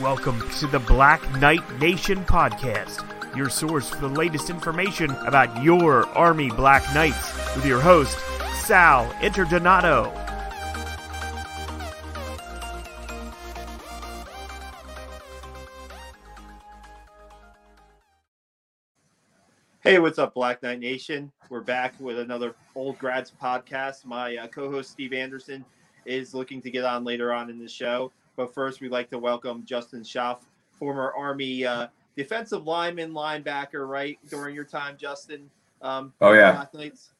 Welcome to the Black Knight Nation podcast, your source for the latest information about your Army Black Knights, with your host, Sal Interdonato. Hey, what's up, Black Knight Nation? We're back with another Old Grads podcast. My uh, co host, Steve Anderson, is looking to get on later on in the show. But first, we'd like to welcome Justin Schaff, former Army uh, defensive lineman, linebacker, right? During your time, Justin. Um, Oh, yeah. Knights.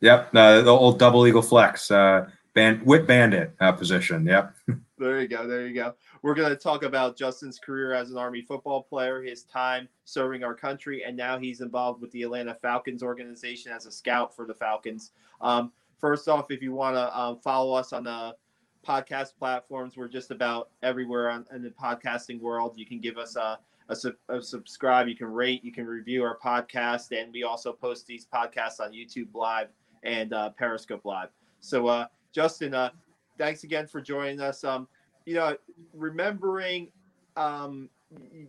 Yep, uh, the old double eagle flex, uh, band, whip bandit uh, position. Yep. There you go. There you go. We're going to talk about Justin's career as an Army football player, his time serving our country, and now he's involved with the Atlanta Falcons organization as a scout for the Falcons. Um, first off, if you want to um, follow us on the podcast platforms, we're just about everywhere on, in the podcasting world. You can give us a, a, a subscribe, you can rate, you can review our podcast, and we also post these podcasts on YouTube Live and uh, Periscope Live. So, uh, Justin, uh, thanks again for joining us. Um, you know, remembering um,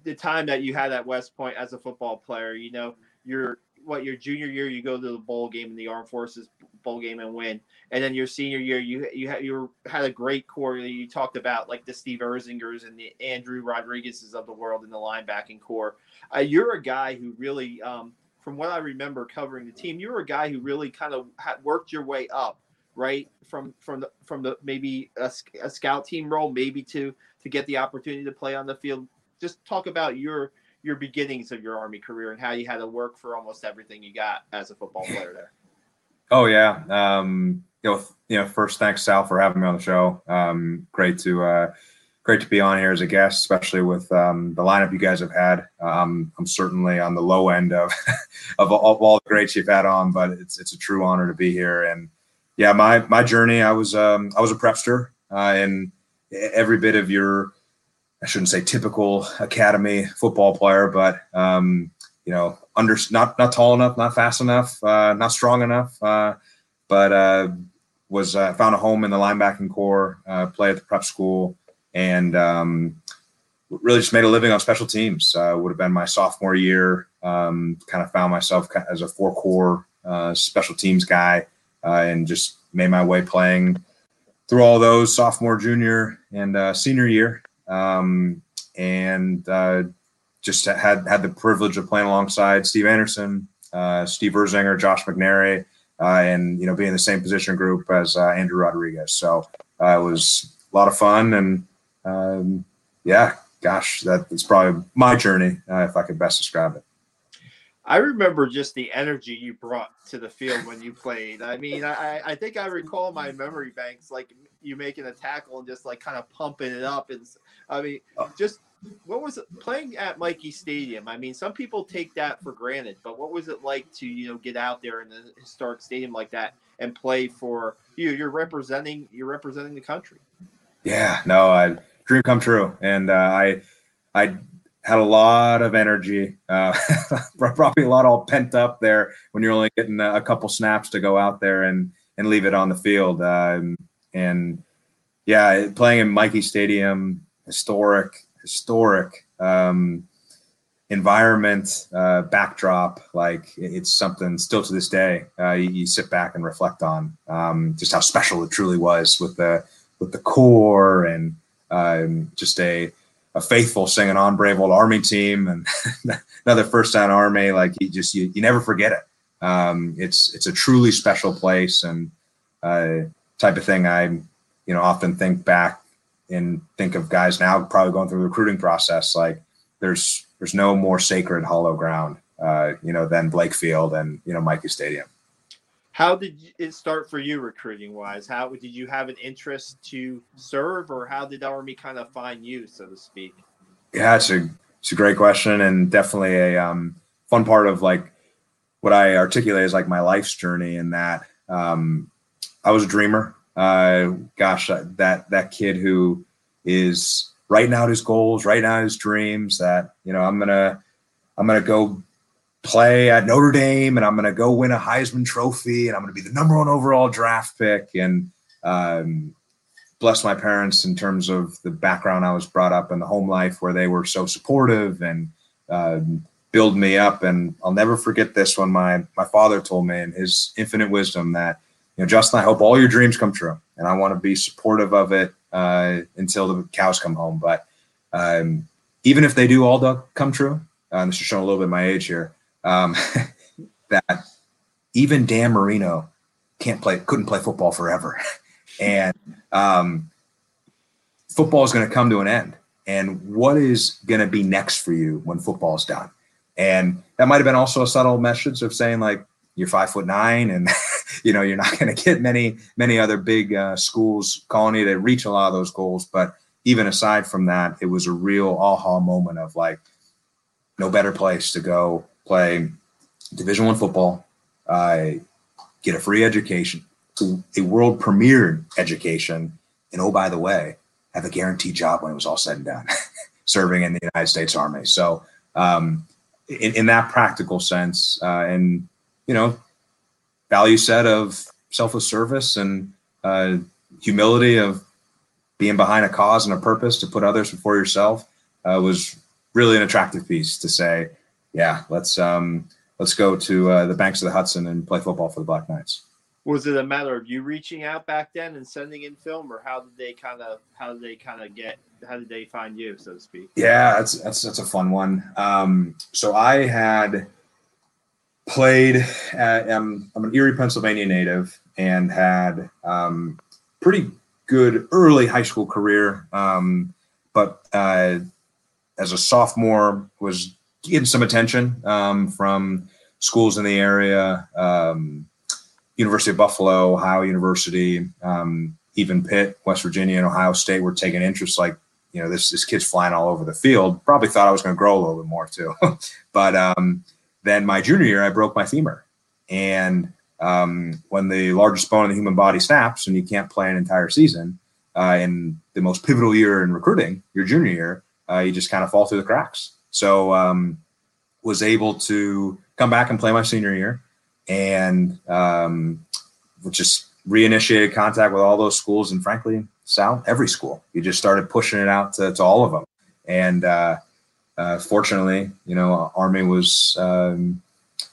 the time that you had at West Point as a football player, you know, your what your junior year you go to the bowl game in the Armed Forces bowl game and win, and then your senior year you you had you had a great core. You talked about like the Steve Erzingers and the Andrew Rodriguez's of the world in the linebacking core. Uh, you're a guy who really, um, from what I remember covering the team, you were a guy who really kind of had worked your way up right from from the from the maybe a, a scout team role maybe to to get the opportunity to play on the field just talk about your your beginnings of your army career and how you had to work for almost everything you got as a football player there Oh yeah. Um, you know, you know, first thanks Sal for having me on the show. Um, great to uh, great to be on here as a guest, especially with um, the lineup you guys have had. Um, I'm certainly on the low end of of all, of all the greats you've had on, but it's it's a true honor to be here. And yeah, my my journey, I was um, I was a prepster, uh, and every bit of your I shouldn't say typical academy football player, but um, you know, under not not tall enough, not fast enough, uh, not strong enough, uh, but uh, was uh, found a home in the linebacking core, uh, play at the prep school, and um, really just made a living on special teams. Uh, would have been my sophomore year. Um, kind of found myself as a four core uh, special teams guy, and just made my way playing through all those sophomore, junior, and senior year. Um, and just had had the privilege of playing alongside Steve Anderson, uh, Steve Erzinger, Josh McNary, uh, and you know being in the same position group as uh, Andrew Rodriguez. So uh, it was a lot of fun, and um, yeah, gosh, that is probably my journey uh, if I could best describe it. i remember just the energy you brought to the field when you played i mean i i think i recall my memory banks like you making a tackle and just like kind of pumping it up and I mean just what was it playing at Michie Stadium? I mean, some people take that for granted, but what was it like to you know get out there in the historic stadium like that and play for you? You're representing you're representing the country. Yeah, no, I dream come true, and uh, I I had a lot of energy, uh, probably a lot all pent up there when you're only getting a couple snaps to go out there and and leave it on the field. Um, and yeah, playing in Michie Stadium, historic, historic um, environment, uh, backdrop. Like it's something still to this day. Uh, you, you sit back and reflect on um, just how special it truly was with the with the core and um, just a a faithful singing on brave old army team and another first time army like you just you, you never forget it um, it's it's a truly special place and uh, type of thing i you know often think back and think of guys now probably going through the recruiting process like there's there's no more sacred hollow ground uh, you know than blaik field and you know michie stadium How did it start for you recruiting wise? How did you have an interest to serve, or how did Army kind of find you, so to speak? Yeah, it's a it's a great question and definitely a um, fun part of like what I articulate is like my life's journey. In that um, I was a dreamer. Uh, gosh, that that that kid who is writing out his goals, writing out his dreams. That you know, I'm gonna I'm gonna go play at Notre Dame and I'm gonna go win a Heisman Trophy and I'm gonna be the number one overall draft pick and um, bless my parents in terms of the background I was brought up in the home life where they were so supportive and um, build me up. And I'll never forget this when my my father told me in his infinite wisdom that, you know, Justin, I hope all your dreams come true, and I want to be supportive of it uh, until the cows come home. But um, even if they do all come true, uh, this is showing a little bit my age here. Um, that even Dan Marino can't play, couldn't play football forever, and um, football is going to come to an end. And what is going to be next for you when football is done? And that might have been also a subtle message of saying like you're five foot nine, and you know you're not going to get many many other big uh, schools calling you to reach a lot of those goals. But even aside from that, it was a real aha moment of like no better place to go play Division One football, uh, get a free education, a world premiered education, and oh by the way, have a guaranteed job when it was all said and done, serving in the United States Army. So, um, in, in, that practical sense, uh, and you know, value set of selfless service and uh, humility of being behind a cause and a purpose to put others before yourself uh, was really an attractive piece to say, yeah, let's um, let's go to uh, the banks of the Hudson and play football for the Black Knights. Was it a matter of you reaching out back then and sending in film, or how did they kind of how did they kind of get how did they find you, so to speak? Yeah, that's that's that's a fun one. Um, so I had played. At, um, I'm an Erie, Pennsylvania native, and had um, pretty good early high school career. Um, but uh, as a sophomore, was getting some attention um, from schools in the area, um, University of Buffalo, Ohio University, um, even Pitt, West Virginia, and Ohio State were taking interest. Like, you know, this this kid's flying all over the field. Probably thought I was going to grow a little bit more too. but um, then my junior year, I broke my femur, and um, when the largest bone in the human body snaps and you can't play an entire season, uh, in the most pivotal year in recruiting, your junior year, uh, you just kind of fall through the cracks. So um, was able to come back and play my senior year, and um, just reinitiated contact with all those schools, and frankly, Sal, every school. You just started pushing it out to, to all of them, and uh, uh, fortunately, you know, Army was um,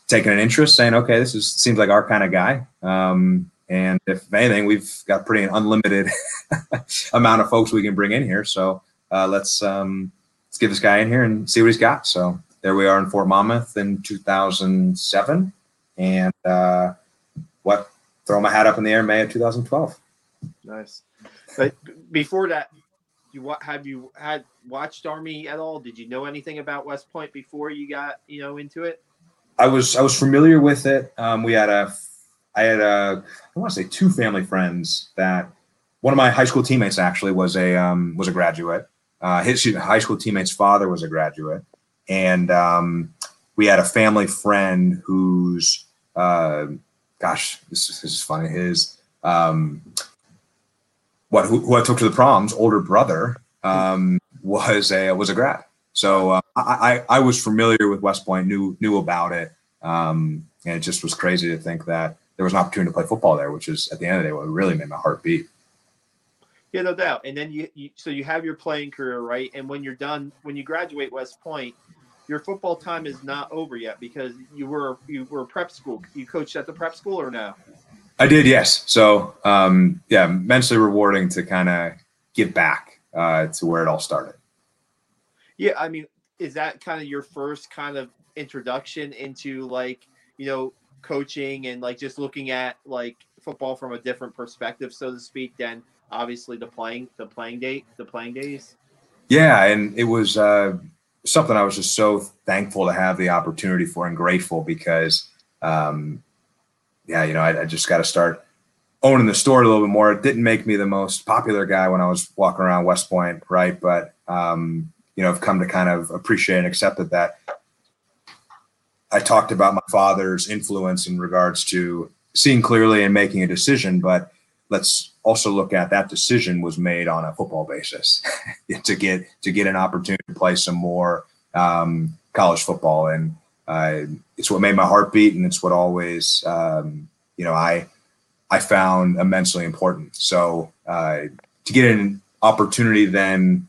taking an interest, saying, "Okay, this is seems like our kind of guy." Um, and if anything, we've got pretty an unlimited amount of folks we can bring in here. So uh, let's um, let's get this guy in here and see what he's got. So there we are in Fort Monmouth in 2007, and uh, what throw my hat up in the air May of 2012. Nice. But before that, you what have you had watched Army at all? Did you know anything about West Point before you got you know into it? I was I was familiar with it. Um, we had a I had a I want to say two family friends that one of my high school teammates actually was a um, was a graduate, uh, his high school teammate's father was a graduate, and um, we had a family friend whose uh, gosh, this, this, is funny. His um, what who, who, I took to the proms, older brother, um, was a was a grad. So uh, I, I was familiar with West Point, knew knew about it, um, and it just was crazy to think that there was an opportunity to play football there, which is at the end of the day what really made my heart beat. Yeah, no doubt. And then you, you, so you have your playing career, right? And when you're done, when you graduate West Point, your football time is not over yet because you were you were prep school. You coached at the prep school or no? I did, yes. So um, yeah, immensely rewarding to kind of get back uh, to where it all started. Yeah, I mean, is that kind of your first kind of introduction into like you know coaching and like just looking at like football from a different perspective, so to speak, than obviously the playing the playing date the playing days yeah and it was uh, something i was just so thankful to have the opportunity for and grateful because um, yeah you know i, I just got to start owning the store a little bit more. It didn't make me the most popular guy when i was walking around west point right? But um, you know i've come to kind of appreciate and accept that that i talked about my father's influence in regards to seeing clearly and making a decision but let's also look at that decision was made on a football basis to get to get an opportunity to play some more um, college football, and it's what made my heart beat, and it's what always um, you know I I found immensely important. So uh, to get an opportunity then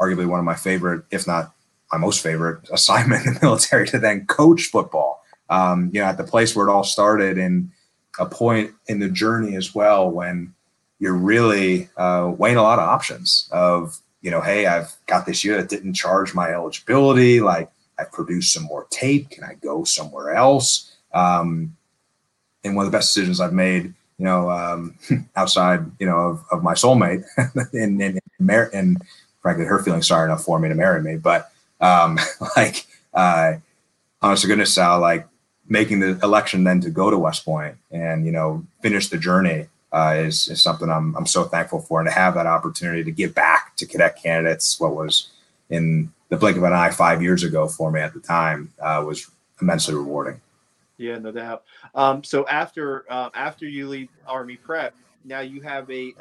arguably one of my favorite, if not my most favorite assignment in the military to then coach football. Um, you know, at the place where it all started and a point in the journey as well when you're really uh, weighing a lot of options of, you know, hey, I've got this year that didn't charge my eligibility. Like I've produced some more tape. Can I go somewhere else? Um, and one of the best decisions I've made, you know, um, outside, you know, of, of my soulmate and, and, and, and frankly, her feeling sorry enough for me to marry me. But um, like, uh, honest to goodness, Sal, like making the election then to go to West Point and you know finish the journey uh, is is something I'm I'm so thankful for, and to have that opportunity to give back to cadet candidates, what was in the blink of an eye five years ago for me at the time uh, was immensely rewarding. Yeah, no doubt. Um, so after uh, after you leave Army Prep, now you have a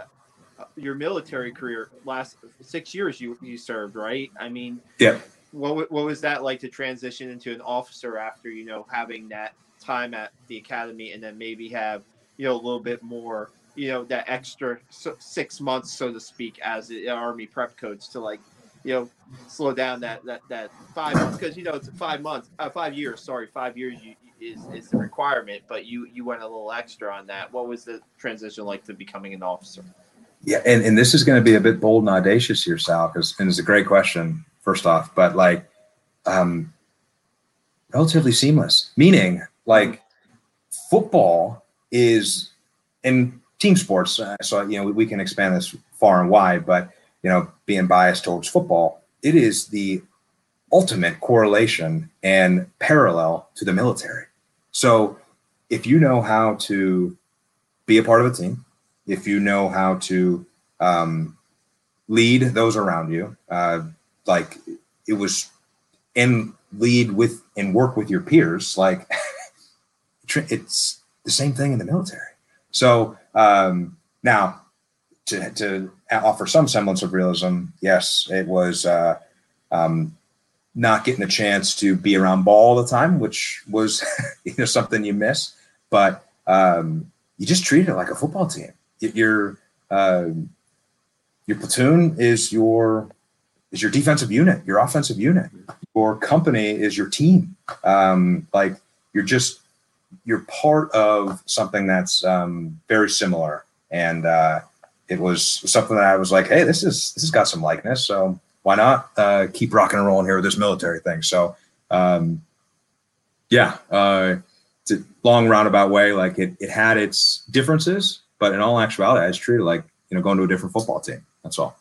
uh, your military career last six years you you served, right? I mean, yeah. What what was that like to transition into an officer after you know having that time at the academy and then maybe have you know a little bit more you know that extra six months so to speak as an army prep coach to like you know slow down that that that five months because you know it's five months uh, five years sorry five years you, is is the requirement but you you went a little extra on that what was the transition like to becoming an officer yeah, and, and this is going to be a bit bold and audacious here, Sal, because and it's a great question, first off, but like um relatively seamless. Meaning like football is in team sports. Uh, so you know we, we can expand this far and wide, but you know, being biased towards football, it is the ultimate correlation and parallel to the military. So if you know how to be a part of a team, if you know how to um, lead those around you, uh, like it was, and lead with and work with your peers, like it's the same thing in the military. So um, now, to, to offer some semblance of realism, yes, it was uh, um, not getting a chance to be around ball all the time, which was you know something you miss. But um, you just treat it like a football team your uh, your platoon is your is your defensive unit, your offensive unit. Your company is your team. Um, like you're just you're part of something that's um, very similar, and uh, it was something that I was like, hey, this is this has got some likeness, so why not uh, keep rocking and rolling here with this military thing? So um, yeah, uh, it's a long roundabout way. Like it, it had its differences, but in all actuality, I was treated like you know going to a different football team. That's all.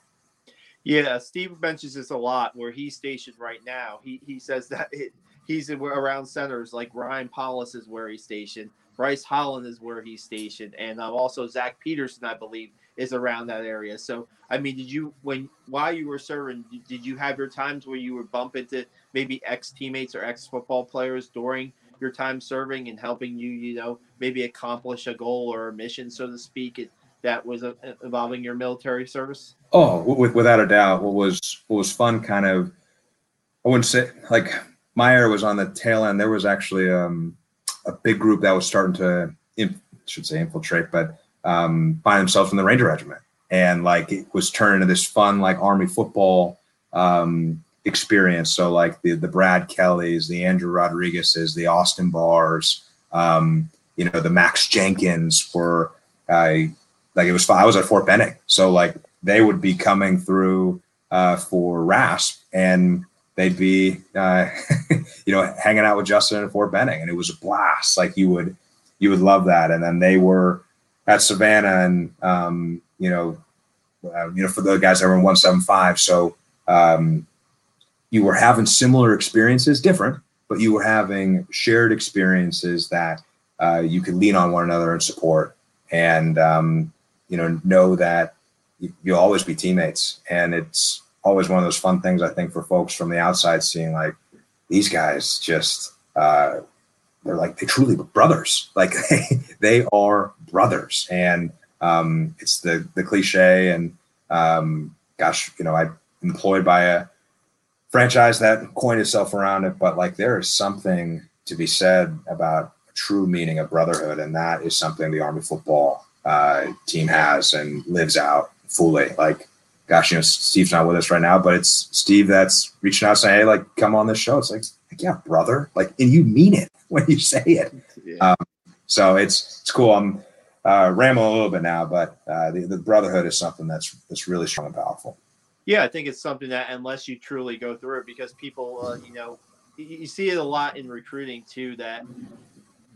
Yeah, Steve mentions this a lot. Where he's stationed right now, he he says that it, he's around centers like Ryan Paulus is where he's stationed. Bryce Holland is where he's stationed, and um, also Zach Peterson, I believe, is around that area. So, I mean, did you when while you were serving, did you have your times where you would bump into maybe ex teammates or ex football players during your time serving and helping you, you know, maybe accomplish a goal or a mission, so to speak, that was uh, involving your military service? Oh, without a doubt. What was what was fun, kind of, I wouldn't say like my era was on the tail end. There was actually um, a big group that was starting to, in, should say, infiltrate, but um, find themselves in the Ranger Regiment, and like it was turned into this fun like Army football um, experience. So like the the Brad Kellys, the Andrew Rodriguez's, the Austin Bars, um, you know, the Max Jenkins for I like it was I was at Fort Benning. So like they would be coming through uh, for RASP and they'd be uh, you know hanging out with Justin at Fort Benning and it was a blast. Like you would you would love that. And then they were at Savannah and um, you know uh, you know for the guys that were in 175. So um, you were having similar experiences, different, but you were having shared experiences that uh, you could lean on one another and support, and um, you know know that you'll always be teammates. And it's always one of those fun things I think for folks from the outside seeing like these guys just uh, they're like they truly brothers. Like they are brothers, and um, it's the the cliche. And um, gosh, you know, I'm employed by a franchise that coined itself around it, but like there is something to be said about true meaning of brotherhood, and that is something the Army football uh, team has and lives out fully. Like, gosh, you know, Steve's not with us right now, but it's Steve that's reaching out saying, "Hey, like, come on this show." It's like, like yeah, brother, like, and you mean it when you say it. Yeah. Um, so it's it's cool. I'm uh, rambling a little bit now, but uh, the, the brotherhood is something that's that's really strong and powerful. Yeah, I think it's something that unless you truly go through it, because people, uh, you know, you see it a lot in recruiting too that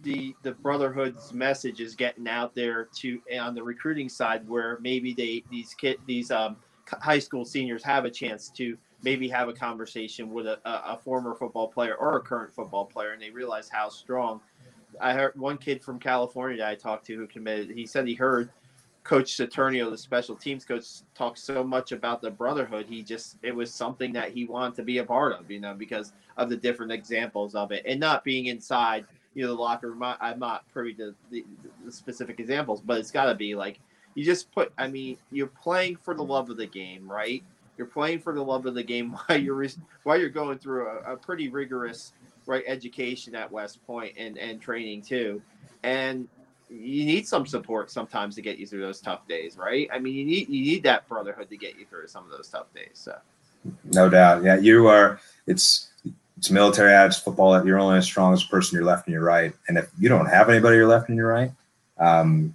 the the brotherhood's message is getting out there to on the recruiting side where maybe they these kid these um, high school seniors have a chance to maybe have a conversation with a, a, former football player or a current football player and they realize how strong i heard one kid from california that i talked to who committed he said he heard coach saturnio the special teams coach talk so much about the brotherhood he just it was something that he wanted to be a part of you know because of the different examples of it and not being inside you know the locker room. I'm not privy to the, the specific examples, but it's got to be like you just put. I mean, you're playing for the love of the game, right? You're playing for the love of the game while you're while you're going through a, a pretty rigorous right education at West Point and and training too, and you need some support sometimes to get you through those tough days, right? I mean, you need you need that brotherhood to get you through some of those tough days. So, no doubt, yeah, you are. It's it's military ads football you're only as strong as person your left and your right. And if you don't have anybody your left and your right, um,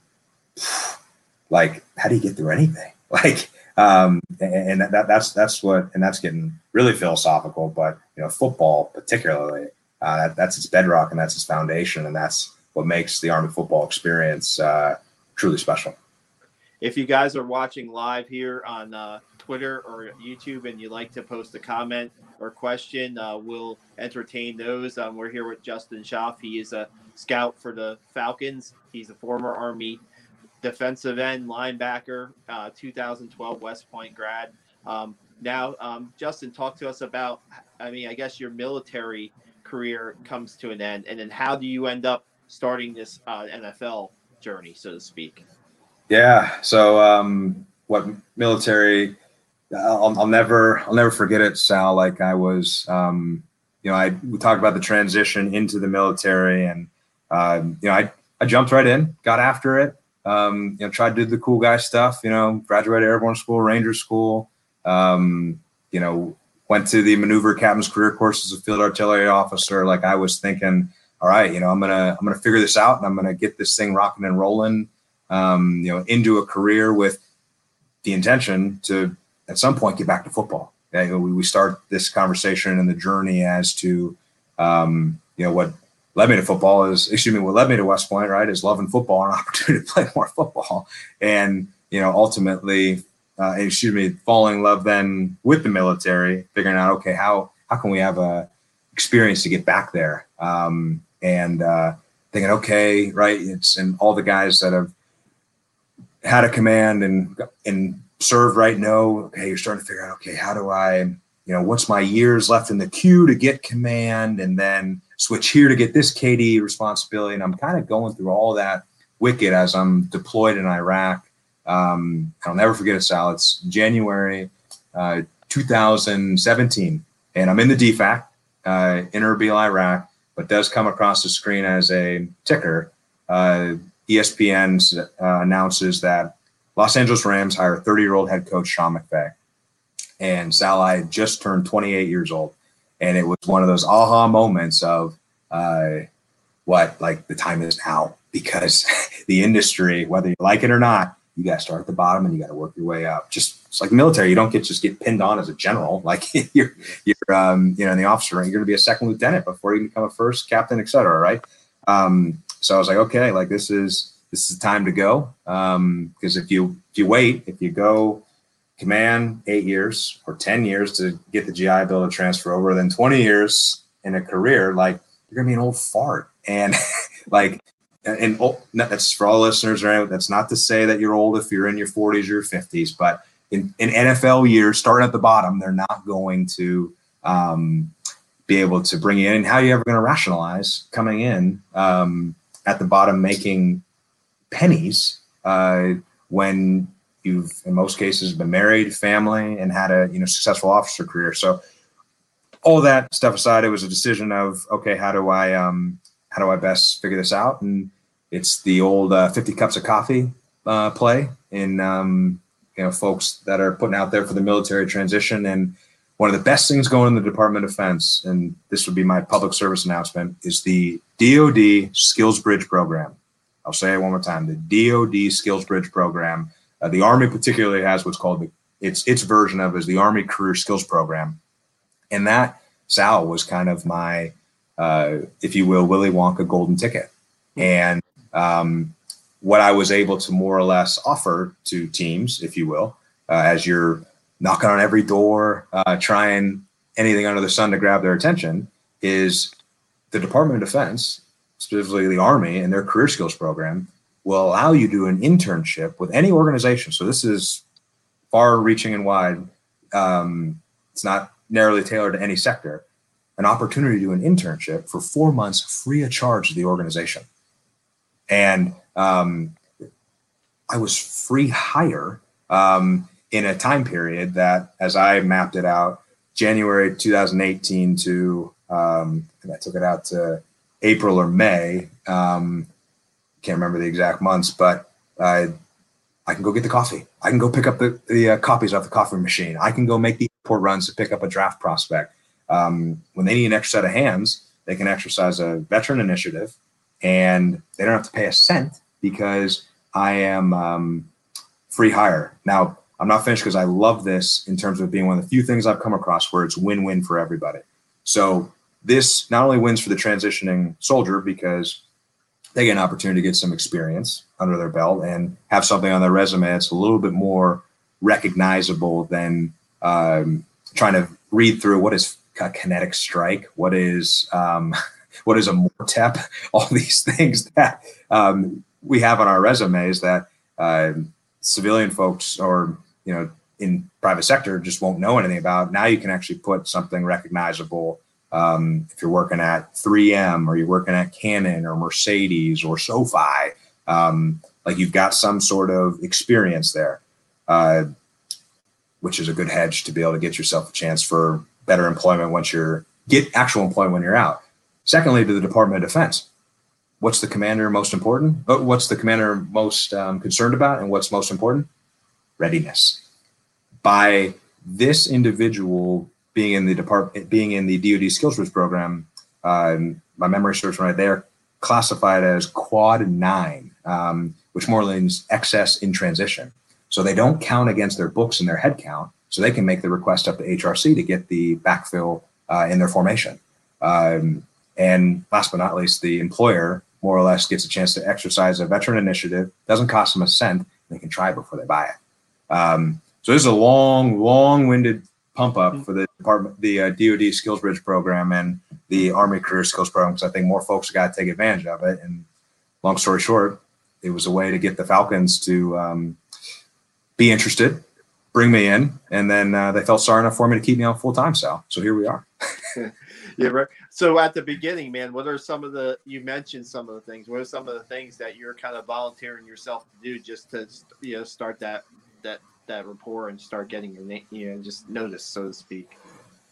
like how do you get through anything? Like, um, and, that, that's that's what, and that's getting really philosophical. But you know, football particularly, uh, that, that's its bedrock and that's its foundation, and that's what makes the Army football experience uh, truly special. If you guys are watching live here on uh, Twitter or YouTube and you'd like to post a comment or question, uh, we'll entertain those. Um, we're here with Justin Schaff. He is a scout for the Falcons. He's a former Army defensive end linebacker, uh, 2012 West Point grad. Um, now, um, Justin, talk to us about, I mean, I guess your military career comes to an end, and then how do you end up starting this uh, NFL journey, so to speak? Yeah. So, um, what military I'll, I'll, never I'll never forget it, Sal. Like I was, um, you know, I we talked about the transition into the military, and uh, you know, I I jumped right in, got after it. Um, you know, tried to do the cool guy stuff. You know, graduated airborne school, Ranger school. Um, you know, went to the maneuver captain's career course as a field artillery officer. Like I was thinking, all right, you know, I'm gonna I'm gonna figure this out, and I'm gonna get this thing rocking and rolling. Um, you know, into a career with the intention to at some point get back to football. we, we start this conversation and the journey as to um, you know what led me to football is excuse me what led me to West Point right is loving football and opportunity to play more football. And you know ultimately uh, excuse me falling in love then with the military figuring out okay how how can we have a experience to get back there? Um, and uh, thinking okay right it's and all the guys that have had a command and and served right know okay you're starting to figure out okay how do i you know what's my years left in the queue to get command and then switch here to get this kd responsibility and i'm kind of going through all that wicked as i'm deployed in iraq um, i'll never forget it sal it's january uh, 2017 and i'm in the dfac uh, in erbil iraq but does come across the screen as a ticker uh, espn uh, announces that Los Angeles Rams hire 30 year old head coach Sean McVay. And Sal, I had just turned 28 years old. And it was one of those aha moments of uh, what, like, the time is now because the industry, whether you like it or not, you got to start at the bottom and you got to work your way up. Just it's like military, you don't get just get pinned on as a general. Like you're, you're, um, you know, in the officer you're going to be a second lieutenant before you become a first captain, et cetera. Right. Um, so I was like, okay, like this is, this is the time to go. Because um, if you if you wait, if you go command eight years or ten years to get the GI Bill to transfer over, then twenty years in a career, like you're gonna be an old fart. And like, and oh, that's for all listeners, right? That's not to say that you're old if you're in your 40s or your 50s, but in, in NFL years, starting at the bottom, they're not going to um, be able to bring you in. And how are you ever going to rationalize coming in um, at the bottom, making pennies uh, when you've in most cases been married family and had a you know successful officer career so all that stuff aside it was a decision of okay how do i um how do i best figure this out and it's the old uh, 50 cups of coffee uh, play in um you know folks that are putting out there for the military transition. And one of the best things going in the Department of Defense, and this would be my public service announcement, is the DoD Skills Bridge program. I'll say it one more time: the DoD Skills Bridge program. Uh, the Army particularly has what's called the its its version of is the Army Career Skills Program, and that Sal was kind of my, uh, if you will, Willy Wonka golden ticket, and um, what I was able to more or less offer to teams, if you will, uh, as you're knocking on every door, uh, trying anything under the sun to grab their attention, is the Department of Defense, specifically the Army and their career skills program, will allow you to do an internship with any organization. So this is far reaching and wide. Um, it's not narrowly tailored to any sector. An opportunity to do an internship for four months free of charge to the organization. And um, I was free hire um, in a time period that, as I mapped it out, January 2018 to, um, I took it out to April or May. Um, can't remember the exact months, but uh, I can go get the coffee. I can go pick up the, the uh, copies off the coffee machine. I can go make the airport runs to pick up a draft prospect. Um, when they need an extra set of hands, they can exercise a veteran initiative and they don't have to pay a cent because I am um, free hire. Now, I'm not finished because I love this in terms of being one of the few things I've come across where it's win win for everybody. So, this not only wins for the transitioning soldier because they get an opportunity to get some experience under their belt and have something on their resume that's a little bit more recognizable than um, trying to read through what is a kinetic strike, what is um, what is a MORTEP, all these things that um, we have on our resumes that uh, civilian folks or you know in private sector just won't know anything about. Now you can actually put something recognizable. Um, if you're working at 3M or you're working at Canon or Mercedes or SoFi, um, like you've got some sort of experience there, uh, which is a good hedge to be able to get yourself a chance for better employment once you're get actual employment when you're out. Secondly, to the Department of Defense. What's the commander most important? What's the commander most um, concerned about? And what's most important? Readiness. By this individual being in the department, being in the DoD Skills Bridge program, um, my memory serves right there, classified as Quad Nine, um, which more means excess in transition. So they don't count against their books and their head count, so they can make the request up to HRC to get the backfill uh, in their formation. Um, and last but not least, the employer more or less gets a chance to exercise a veteran initiative. Doesn't cost them a cent. They can try before they buy it. Um, so this is a long, long-winded pump up for the department, the uh, DoD Skills Bridge program and the Army Career Skills program because I think more folks got to take advantage of it. And long story short, it was a way to get the Falcons to um, be interested, bring me in, and then uh, they felt sorry enough for me to keep me on full time. So, so here we are. yeah, right. So at the beginning, man, what are some of the you mentioned some of the things? What are some of the things that you're kind of volunteering yourself to do just to you know start that that that rapport and start getting your name, you know, just notice, so to speak.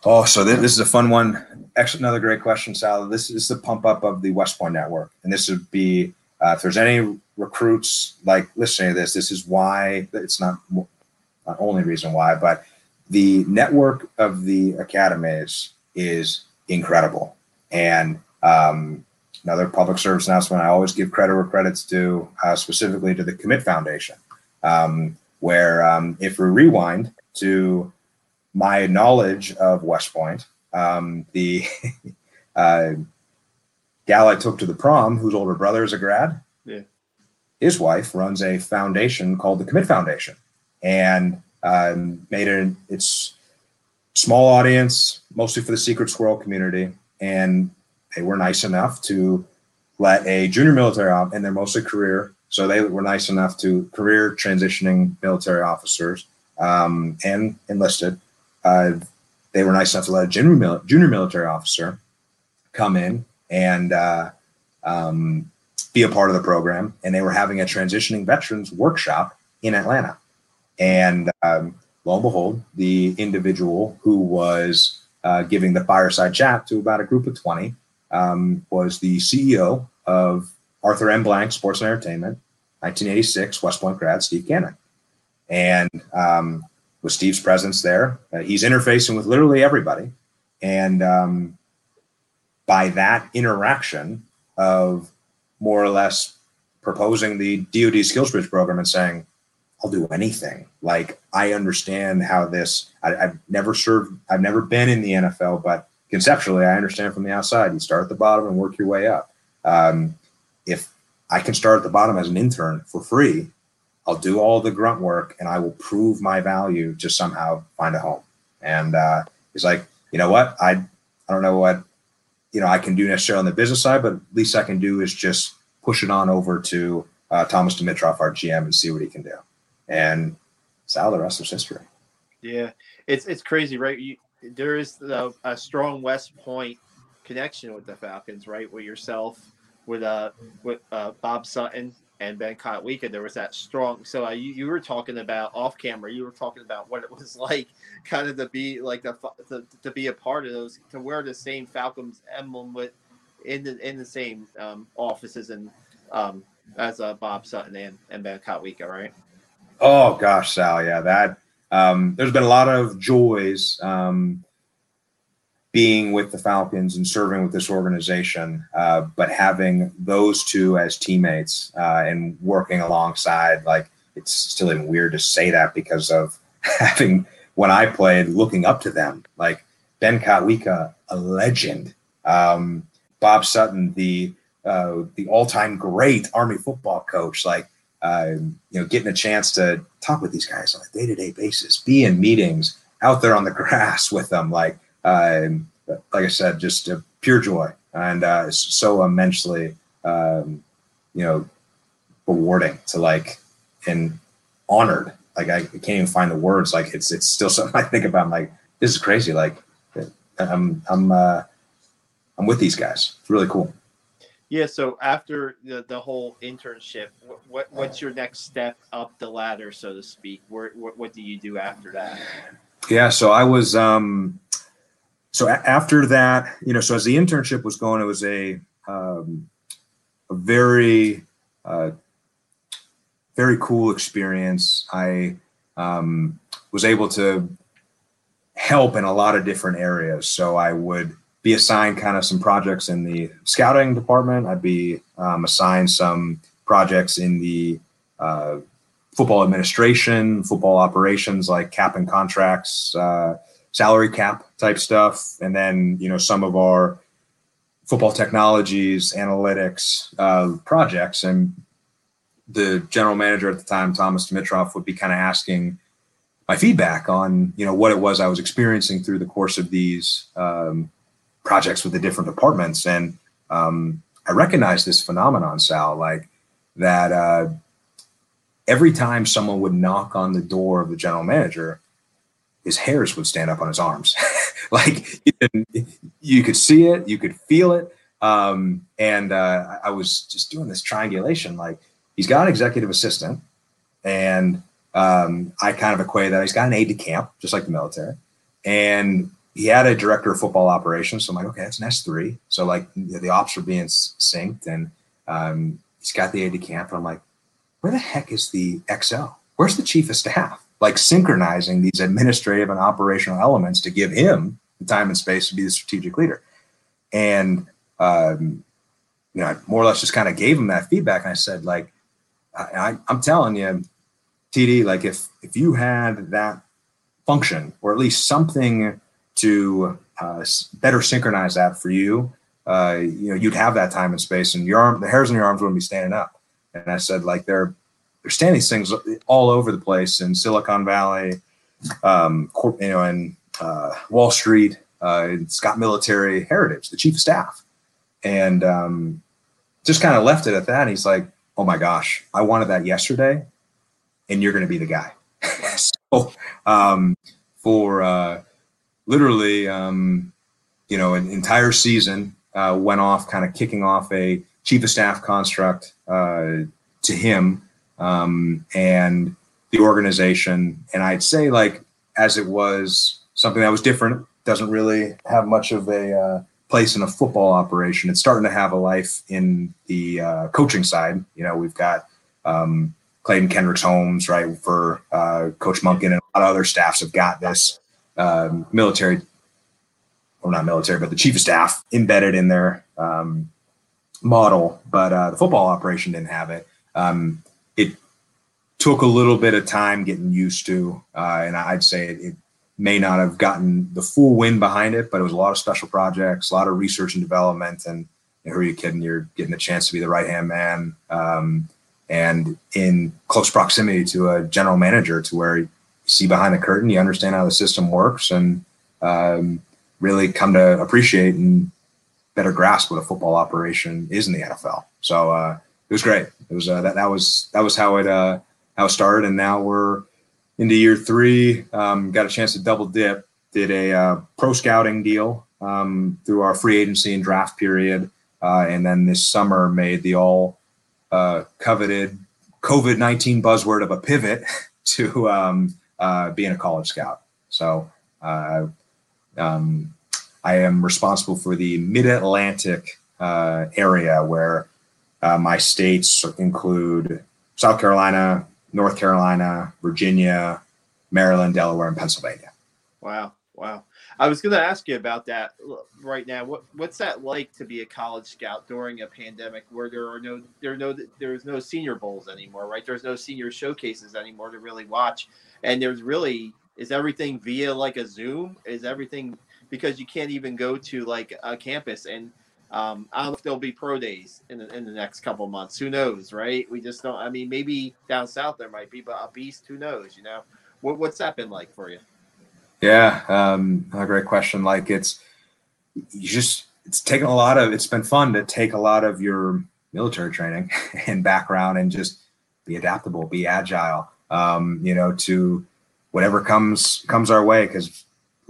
Oh, so this, this is a fun one. Actually, another great question, Sal. This is the pump up of the West Point network, and this would be uh, if there's any recruits like listening to this. This is why it's not not only reason why, but the network of the academies is incredible. And um, another public service announcement: I always give credit where credit's due, uh, specifically to the Commit Foundation. Um, where um, if we rewind to my knowledge of West Point, um, the uh, gal I took to the prom, whose older brother is a grad, yeah. his wife runs a foundation called the Commit Foundation, and um, made it its small audience, mostly for the Secret Squirrel community, and they were nice enough to let a junior military op, and they're mostly career so they were nice enough to career transitioning military officers um, and enlisted. Uh, they were nice enough to let a junior, mil- junior military officer come in and uh, um, be a part of the program. And they were having a transitioning veterans workshop in Atlanta. And um, lo and behold, the individual who was uh, giving the fireside chat to about a group of 20 um, was the CEO of Arthur M. Blank Sports and Entertainment, 1986, West Point grad Steve Cannon. And um, with Steve's presence there, uh, he's interfacing with literally everybody. And um, by that interaction of more or less proposing the DoD Skills Bridge program and saying, I'll do anything. Like I understand how this. I, have never served. I've never been in the NFL, but conceptually, I understand from the outside. You start at the bottom and work your way up. Um, if I can start at the bottom as an intern for free, I'll do all the grunt work and I will prove my value to somehow find a home. And uh, he's like, you know what? I I don't know what you know I can do necessarily on the business side, but at least I can do is just push it on over to uh, Thomas Dimitroff, our GM, and see what he can do. And Sal, the rest is history. Yeah, it's it's crazy, right? You, there is a, a, strong West Point connection with the Falcons, right? With yourself, with uh, with uh, Bob Sutton and Ben Kotwica, there was that strong. So uh, you, you were talking about off camera. You were talking about what it was like, kind of to be like the to, to be a part of those, to wear the same Falcons emblem with in the in the same um, offices and um, as uh, Bob Sutton and, and Ben Kotwica, right? Oh gosh, Sal, yeah, that um, there's been a lot of joys um, being with the Falcons and serving with this organization, uh, but having those two as teammates uh, and working alongside, like it's still even weird to say that because of having when I played, looking up to them, like Ben Kotwica, a legend. Um, Bob Sutton, the uh, the all time great Army football coach, like uh, you know, getting a chance to talk with these guys on a day to day basis, be in meetings, out there on the grass with them, like uh, like I said, just a pure joy and uh, so immensely, um, you know, rewarding to like and honored. Like I can't even find the words. Like it's it's still something I think about. I'm like this is crazy. Like I'm I'm uh, I'm with these guys. It's really cool. Yeah. So after the, the whole internship, what, what what's your next step up the ladder, so to speak? Where, what what do you do after that? Yeah. So I was um, so a- after that, you know, so as the internship was going, it was a um, a very uh, very cool experience. I um, was able to help in a lot of different areas. So I would be assigned kind of some projects in the scouting department. I'd be um, assigned some projects in the uh, football administration, football operations, like cap and contracts, uh, salary cap type stuff, and then you know some of our football technologies, analytics uh, projects. And the general manager at the time, Thomas Dimitroff, would be kind of asking my feedback on you know what it was I was experiencing through the course of these um, projects with the different departments. And um, I recognize this phenomenon, Sal, like that uh, every time someone would knock on the door of the general manager, his hairs would stand up on his arms. like you, could see it, you could feel it. Um, and uh, I was just doing this triangulation. Like he's got an executive assistant, and um, I kind of equate that he's got an aide de camp, just like the military. And he had a director of football operations. So I'm like, okay, that's an S3. So like the ops are being synced and um, he's got the aide de camp. And I'm like, where the heck is the XL? Where's the chief of staff? Like synchronizing these administrative and operational elements to give him the time and space to be the strategic leader. And, um, you know, I more or less just kind of gave him that feedback. And I said, like, I, I'm telling you, TD, like if, if you had that function or at least something to uh, better synchronize that for you, uh, you know, you'd have that time and space, and your arm, the hairs on your arms wouldn't be standing up. And I said, like, they're they're standing things all over the place in Silicon Valley, um, you know, in uh, Wall Street. Uh, it's got military heritage, the chief of staff, and um, just kind of left it at that. he's like, "Oh my gosh, I wanted that yesterday, and you're going to be the guy." so um, for uh, literally, um, you know, an entire season uh, went off, kind of kicking off a chief of staff construct uh, to him um, and the organization. And I'd say, like, as it was something that was different, doesn't really have much of a uh, place in a football operation. It's starting to have a life in the uh, coaching side. You know, we've got um, Clayton Kendricks Holmes, right, for uh, Coach Monken and a lot of other staffs have got this um, military, or not military, but the chief of staff embedded in their um, model. But uh, the football operation didn't have it. Um, took a little bit of time getting used to, uh, and I'd say it, it may not have gotten the full wind behind it, but it was a lot of special projects, a lot of research and development, and who are you kidding? You're getting a chance to be the right hand man. Um, and in close proximity to a general manager to where you see behind the curtain, you understand how the system works and um, really come to appreciate and better grasp what a football operation is in the NFL. So uh, it was great. It was uh, that that was that was how it uh, how it started, and now we're into year three. Um, got a chance to double dip. Did a uh, pro scouting deal um, through our free agency and draft period, uh, and then this summer made the all uh, coveted COVID 19 buzzword of a pivot to um, uh, being a college scout. So uh, um, I am responsible for the mid Atlantic uh, area where my states include South Carolina, North Carolina, Virginia, Maryland, Delaware, and Pennsylvania. Wow. Wow. I was going to ask you about that right now. What what's that like to be a college scout during a pandemic where there are no there are no there's no senior bowls anymore, right? There's no senior showcases anymore to really watch, and there's really is everything via like a Zoom? Is everything because you can't even go to like a campus and um, I don't know if there'll be pro days in the, in the next couple months. Who knows, right? We just don't. I mean, maybe down south there might be, but up east, who knows? You know, what, what's that been like for you? Yeah, um, a great question. Like it's you just it's taken a lot of it's been fun to take a lot of your military training and background and just be adaptable, be agile. Um, you know, to whatever comes comes our way because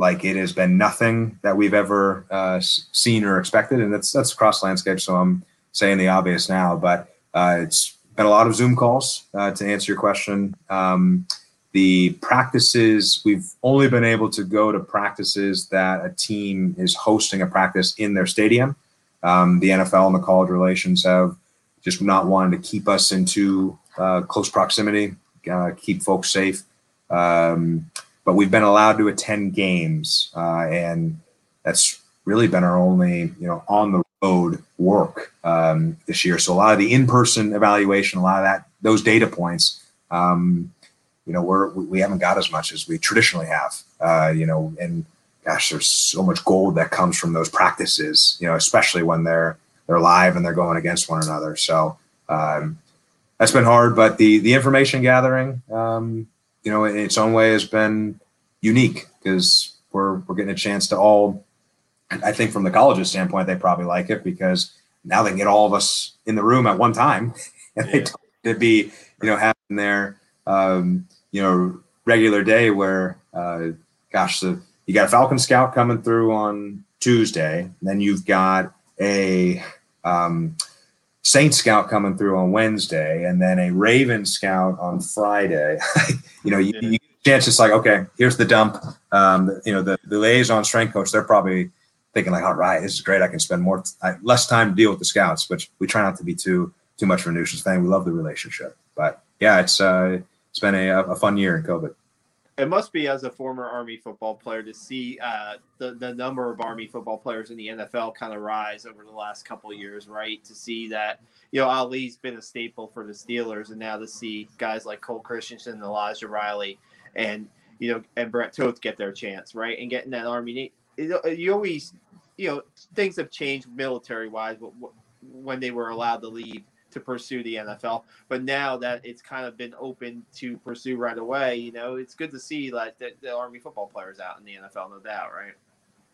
like it has been nothing that we've ever uh, seen or expected, and that's that's across landscape. So I'm saying the obvious now, but uh, it's been a lot of Zoom calls uh, to answer your question. Um, the practices we've only been able to go to practices that a team is hosting a practice in their stadium um, the nfl and the college relations have just not wanted to keep us into uh, close proximity uh, keep folks safe um, but we've been allowed to attend games uh, and that's really been our only you know on the road work um, this year so a lot of the in-person evaluation a lot of that those data points um, you know, we're we haven't got as much as we traditionally have. Uh, you know, and gosh, there's so much gold that comes from those practices. You know, especially when they're they're live and they're going against one another. So um, that's been hard, but the the information gathering, um, you know, in its own way has been unique because we're we're getting a chance to all. I think from the college's standpoint, they probably like it because now they can get all of us in the room at one time, and yeah. they to be you know having their um, you know, regular day where, uh, gosh, the, you got a Falcon Scout coming through on Tuesday, then you've got a um, Saint Scout coming through on Wednesday, and then a Raven Scout on Friday. you know, you, you chance it's like, okay, here's the dump. Um, you know, the, the liaison strength coach, they're probably thinking like, all right, this is great. I can spend more, less time to deal with the scouts, which we try not to be too, too much of a nuisance thing. We love the relationship, but yeah, it's, uh, it's been a, a fun year in COVID. It must be as a former Army football player to see uh, the the number of Army football players in the NFL kind of rise over the last couple years, right? To see that you know Ali's been a staple for the Steelers, and now to see guys like Cole Christiansen, Elijah Riley, and you know and Brett Toth get their chance, right? And getting that Army, you always you know things have changed military wise, but when they were allowed to leave to pursue the NFL. But now that it's kind of been open to pursue right away, you know, it's good to see like the, the Army football players out in the NFL, no doubt, right?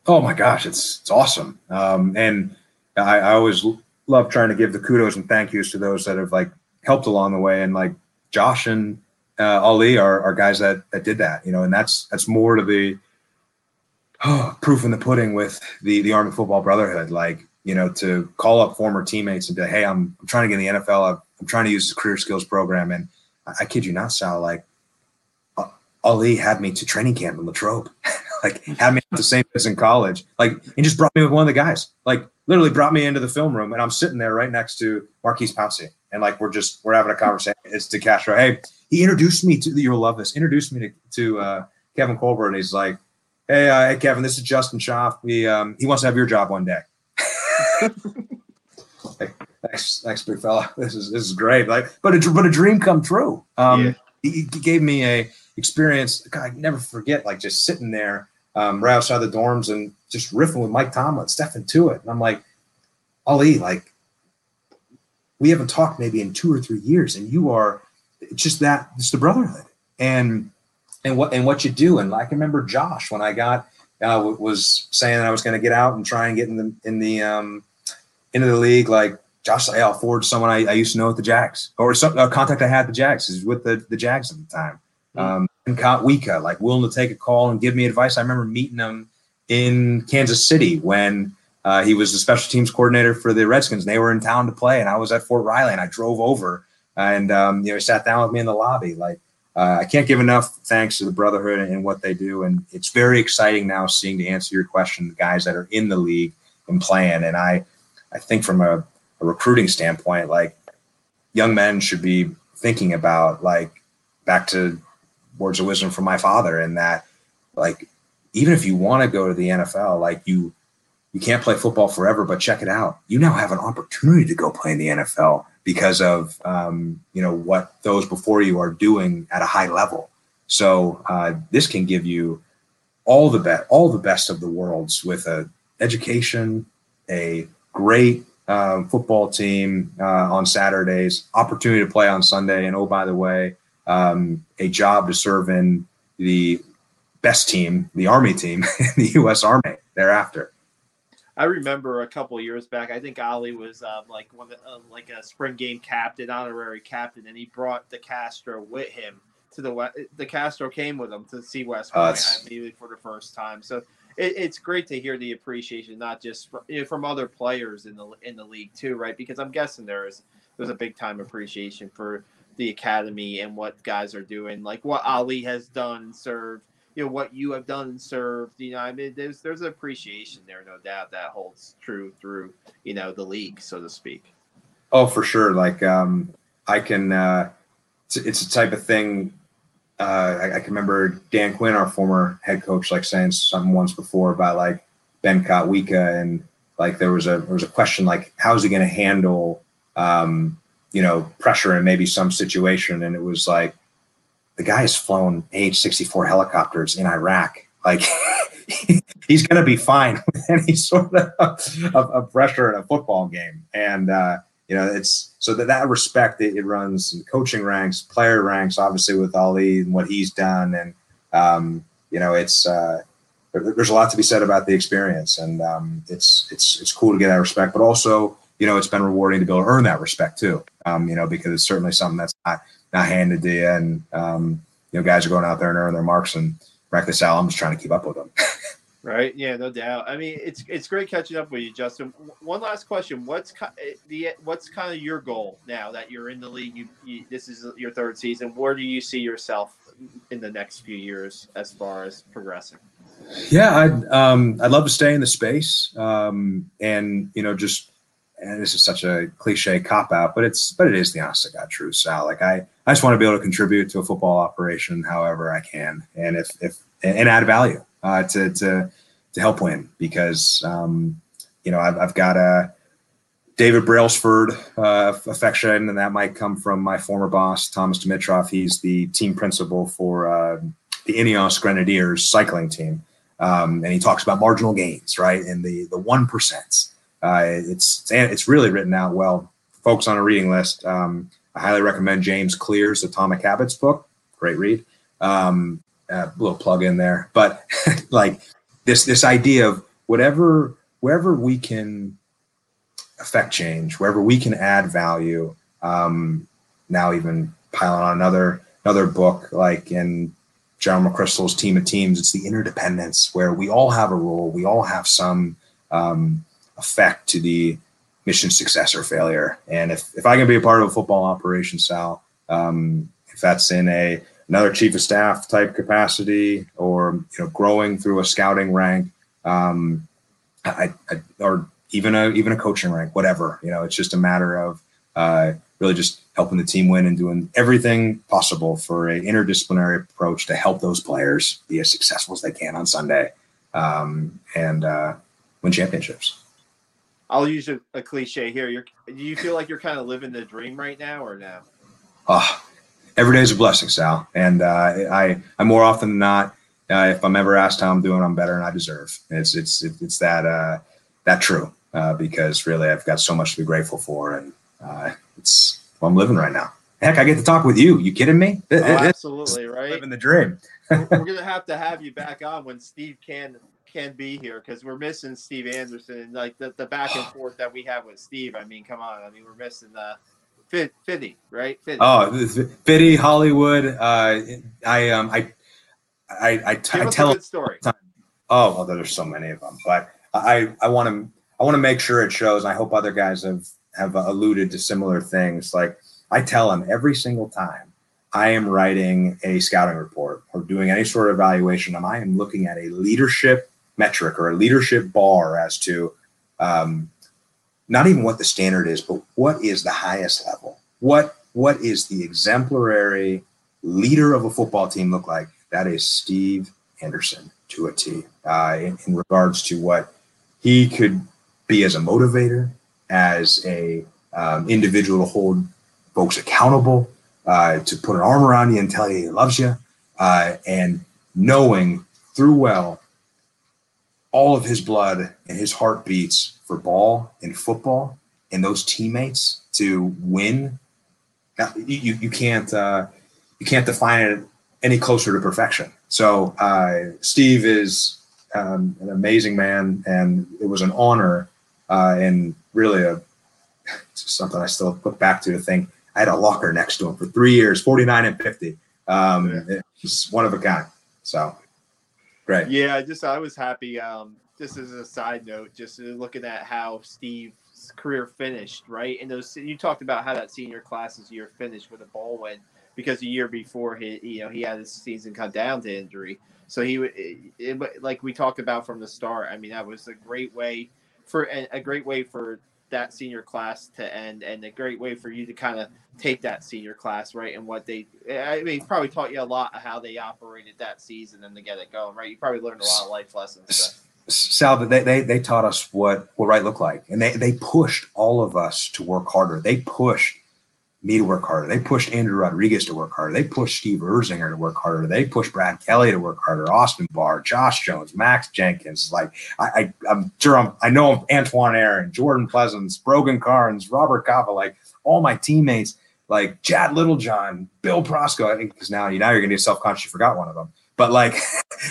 Oh my gosh, it's it's awesome. Um, and I, I always love trying to give the kudos and thank yous to those that have like helped along the way. And like Josh and uh, Ali are, are guys that that did that, you know, and that's that's more to the oh, proof in the pudding with the the Army Football Brotherhood. Like you know, to call up former teammates and be like, hey, I'm, I'm trying to get in the NFL. I'm trying to use the career skills program. And I, I kid you not, Sal, like uh, Ali had me to training camp in Latrobe, like had me at the same place in college, like, and just brought me with one of the guys, like literally brought me into the film room and I'm sitting there right next to Maurkice Pouncey. And like, we're just, we're having a conversation. it's DeCastro. Hey, he introduced me to you'll love this. Introduced me to to uh, Kevin Colbert, and he's like, "Hey, uh, hey, Kevin, this is Justin Schaff. We um, he wants to have your job one day." Thanks, thanks, big fella. This is this is great. Like, but a but a dream come true. Um, yeah. he, he, gave me a experience. God, I never forget. Like just sitting there um, right outside the dorms and just riffing with Mike Tomlin, Stephen Tuitt, and I'm like, Ali, like we haven't talked maybe in two or three years, and you are just that. It's the brotherhood, and and what and what you do. And I can remember Josh when I got uh, was saying I was going to get out and try and get in the in the um, into the league. Like Josh, I'll forward someone I, I used to know at the Jags or some a contact I had at the Jags is with the the Jags at the time. Mm-hmm. Um, and Kotwica, like willing to take a call and give me advice. I remember meeting him in Kansas City when uh, he was the special teams coordinator for the Redskins. They were in town to play, and I was at Fort Riley, and I drove over, and um, you know, sat down with me in the lobby. Like, uh, I can't give enough thanks to the Brotherhood and, and what they do, and it's very exciting now seeing to answer your question, the guys that are in the league and playing. And I, I think from a, a recruiting standpoint, like young men should be thinking about like back to words of wisdom from my father, and that like even if you want to go to the NFL, like you you can't play football forever, but check it out. You now have an opportunity to go play in the NFL because of um, you know what those before you are doing at a high level. So uh, this can give you all the best, all the best of the worlds with a education, a great um, football team uh, on Saturdays, opportunity to play on Sunday, and oh by the way, um, a job to serve in the best team, the Army team in the U.S. Army thereafter. I remember a couple years back. I think Ali was um, like one, uh, like a spring game captain, honorary captain, and he brought DeCastro with him to the West. DeCastro came with him to see West Point, uh, I believe, for the first time. So it, it's great to hear the appreciation, not just from, you know, from other players in the in the league too, right? Because I'm guessing there is there's a big time appreciation for the academy and what guys are doing, like what Ali has done, served you know what you have done and served. You know, I mean, there's there's appreciation there, no doubt that holds true through you know the league, so to speak. Oh, for sure. Like um, I can. Uh, it's, it's a type of thing. Uh, I, I, can remember Dan Quinn, our former head coach, like saying something once before about like Ben Kotwica, and like there was a there was a question like how is he going to handle um, you know pressure in maybe some situation, and it was like the guy has flown AH-64 helicopters in Iraq. Like he's going to be fine with any sort of, of, of, pressure in a football game. And, uh, you know, it's so that that respect, it, it runs in coaching ranks, player ranks, obviously with Ali and what he's done. And, um, you know, it's, uh, there's a lot to be said about the experience and um, it's, it's, it's cool to get that respect, but also, you know, it's been rewarding to be able to earn that respect too. Um, you know, because it's certainly something that's not not handed to you. And um, you know, guys are going out there and earning their marks. And frankly, Sal, I'm just trying to keep up with them. right? Yeah, no doubt. I mean, it's it's great catching up with you, Justin. One last question: What's eh, the what's kind of your goal now that you're in the league? You, you, this is your third season. Where do you see yourself in the next few years as far as progressing? Yeah, I'd um, I'd love to stay in the space, um, and you know, just and this is such a cliche cop out, but it's but it is the honest to God truth, Sal. Like I, I just want to be able to contribute to a football operation however I can, and if if and add value uh, to to to help win because um, you know I've, I've got a David Brailsford uh, affection, and that might come from my former boss Thomas Dimitroff. He's the team principal for uh, the Ineos Grenadiers cycling team, um, and he talks about marginal gains, right, and the the one percents uh, it's it's really written out well. Folks on a reading list, um, I highly recommend James Clear's Atomic Habits book. Great read. Um, a little plug in there, but like this this idea of whatever wherever we can affect change, wherever we can add value. Um, now even piling on another another book like in John McChrystal's Team of Teams, it's the interdependence where we all have a role, we all have some um, effect to the mission success or failure. And if, if I can be a part of a football operation, Sal, um, if that's in a another chief of staff type capacity or you know growing through a scouting rank, um, I, I, or even a even a coaching rank, whatever. You know, it's just a matter of uh, really just helping the team win and doing everything possible for an interdisciplinary approach to help those players be as successful as they can on Sunday um, and uh, win championships. I'll use a, a, cliche here. You're, do you feel like you're kind of living the dream right now, or no? Oh, every day is a blessing, Sal. And uh, I, I more often than not, uh, if I'm ever asked how I'm doing, I'm better than I deserve. It's it's it's that uh, that true uh, because really I've got so much to be grateful for, and uh, it's well, I'm living right now. Heck, I get to talk with you. You kidding me? Oh, absolutely, right. Living the dream. we're, we're gonna have to have you back on when Steve can can be here because we're missing Steve Anderson and like the, the back and forth that we have with Steve. I mean, come on. I mean, we're missing the Fit, Fitty, right? Fitty. Oh, Fitty, Hollywood. Uh, I um, I, I, I, t- I tell a good story. Oh, well, there's so many of them, but I, I want to, I want to make sure it shows. I hope other guys have have alluded to similar things. Like I tell them every single time I am writing a scouting report or doing any sort of evaluation, I am looking at a leadership metric or a leadership bar as to um, not even what the standard is, but what is the highest level? What what is the exemplary leader of a football team look like? That is Steve Anderson to a T. Uh, in, in regards to what he could be as a motivator, as a um, individual to hold folks accountable, uh, to put an arm around you and tell you he loves you, uh, and knowing through well all of his blood and his heart beats for ball and football and those teammates to win. Now, you, you can't uh, you can't define it any closer to perfection. So uh, Steve is um, an amazing man, and it was an honor uh, and really a something I still look back to to think I had a locker next to him for three years, 49 and 50. Um, yeah. One of a kind. So great. Yeah, just I was happy. Um, just as a side note, just looking at how Steve's career finished, right? And those you talked about how that senior class's year finished with a bowl win because the year before he, you know, he had his season cut down to injury. So he, it, it, like we talked about from the start. I mean, that was a great way for a great way for that senior class to end and a great way for you to kind of take that senior class right and what they i mean probably taught you a lot of how they operated that season and to get it going right you probably learned a lot of life lessons so. Sal, they, they, they taught us what, what right looked like. And they, they pushed all of us to work harder. They pushed me to work harder. They pushed Andrew Rodriguez to work harder. They pushed Steve Erzinger to work harder. They pushed Brad Kelly to work harder. Austin Barr, Josh Jones, Max Jenkins. Like I, I am sure I'm, I know Antoine Aaron, Jordan Pleasants, Brogan Carnes, Robert Kava, like all my teammates, like Chad Littlejohn, Bill Prosco. I think because now you now you're gonna be self conscious you forgot one of them. But like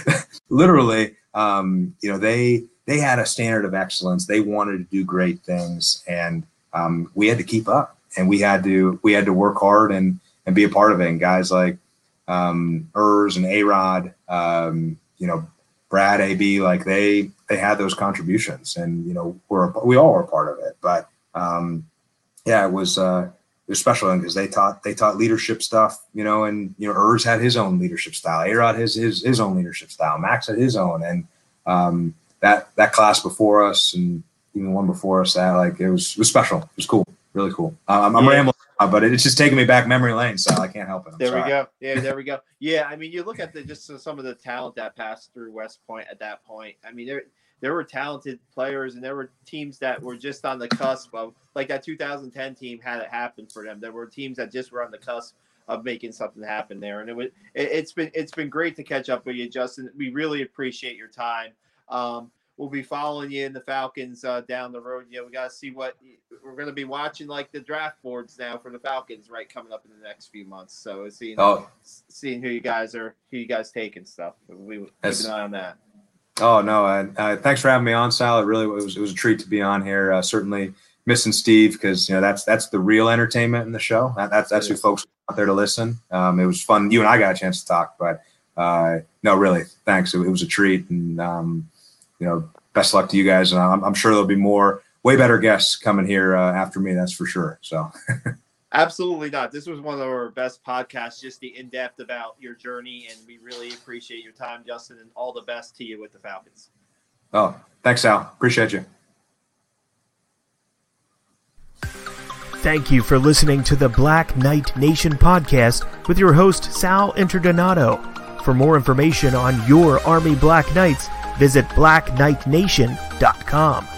literally, um, you know, they they had a standard of excellence. They wanted to do great things, and um, we had to keep up and we had to we had to work hard and and be a part of it. And guys like um, and A Rod, um, you know, Brad, AB, like they they had those contributions, and you know, we're we all were part of it. But um, yeah, it was uh, it was special. Because they taught they taught leadership stuff, you know, and you know, Ers had his own leadership style, A Rod his his his own leadership style, Max had his own, and um, that that class before us and even one before us, that like it was it was special, it was cool really cool. Um, I'm yeah. rambling, but it's just taking me back memory lane, so I can't help it. I'm there sorry. we go. Yeah, there we go. Yeah, I mean, you look at the just some of the talent that passed through West Point at that point. I mean, there there were talented players, and there were teams that were just on the cusp of like that 2010 team had it happen for them. There were teams that just were on the cusp of making something happen there, and it was it, has been it's been great to catch up with you, Justin. We really appreciate your time. Um, we'll be following you in the Falcons uh, down the road. Yeah, we got to see what we're going to be watching, like the draft boards now for the Falcons, right, coming up in the next few months. So seeing oh. seeing who you guys are, who you guys take and stuff. We keep an eye on that. Oh no! Uh, uh, thanks for having me on, Sal. It really was it was a treat to be on here. Uh, certainly missing Steve because you know that's that's the real entertainment in the show. That, that's that's who folks out there to listen. Um, it was fun. You and I got a chance to talk, but uh, no, really, thanks. It, it was a treat, and um, you know, best luck to you guys. And I'm, I'm sure there'll be more, way better guests coming here uh, after me. That's for sure. So. Absolutely not. This was one of our best podcasts, just the in depth about your journey, and we really appreciate your time, Justin, and all the best to you with the Falcons. Oh, thanks, Al. Appreciate you. Thank you for listening to the Black Knight Nation podcast with your host, Sal Interdonato. For more information on your Army Black Knights, visit blackknightnation.com.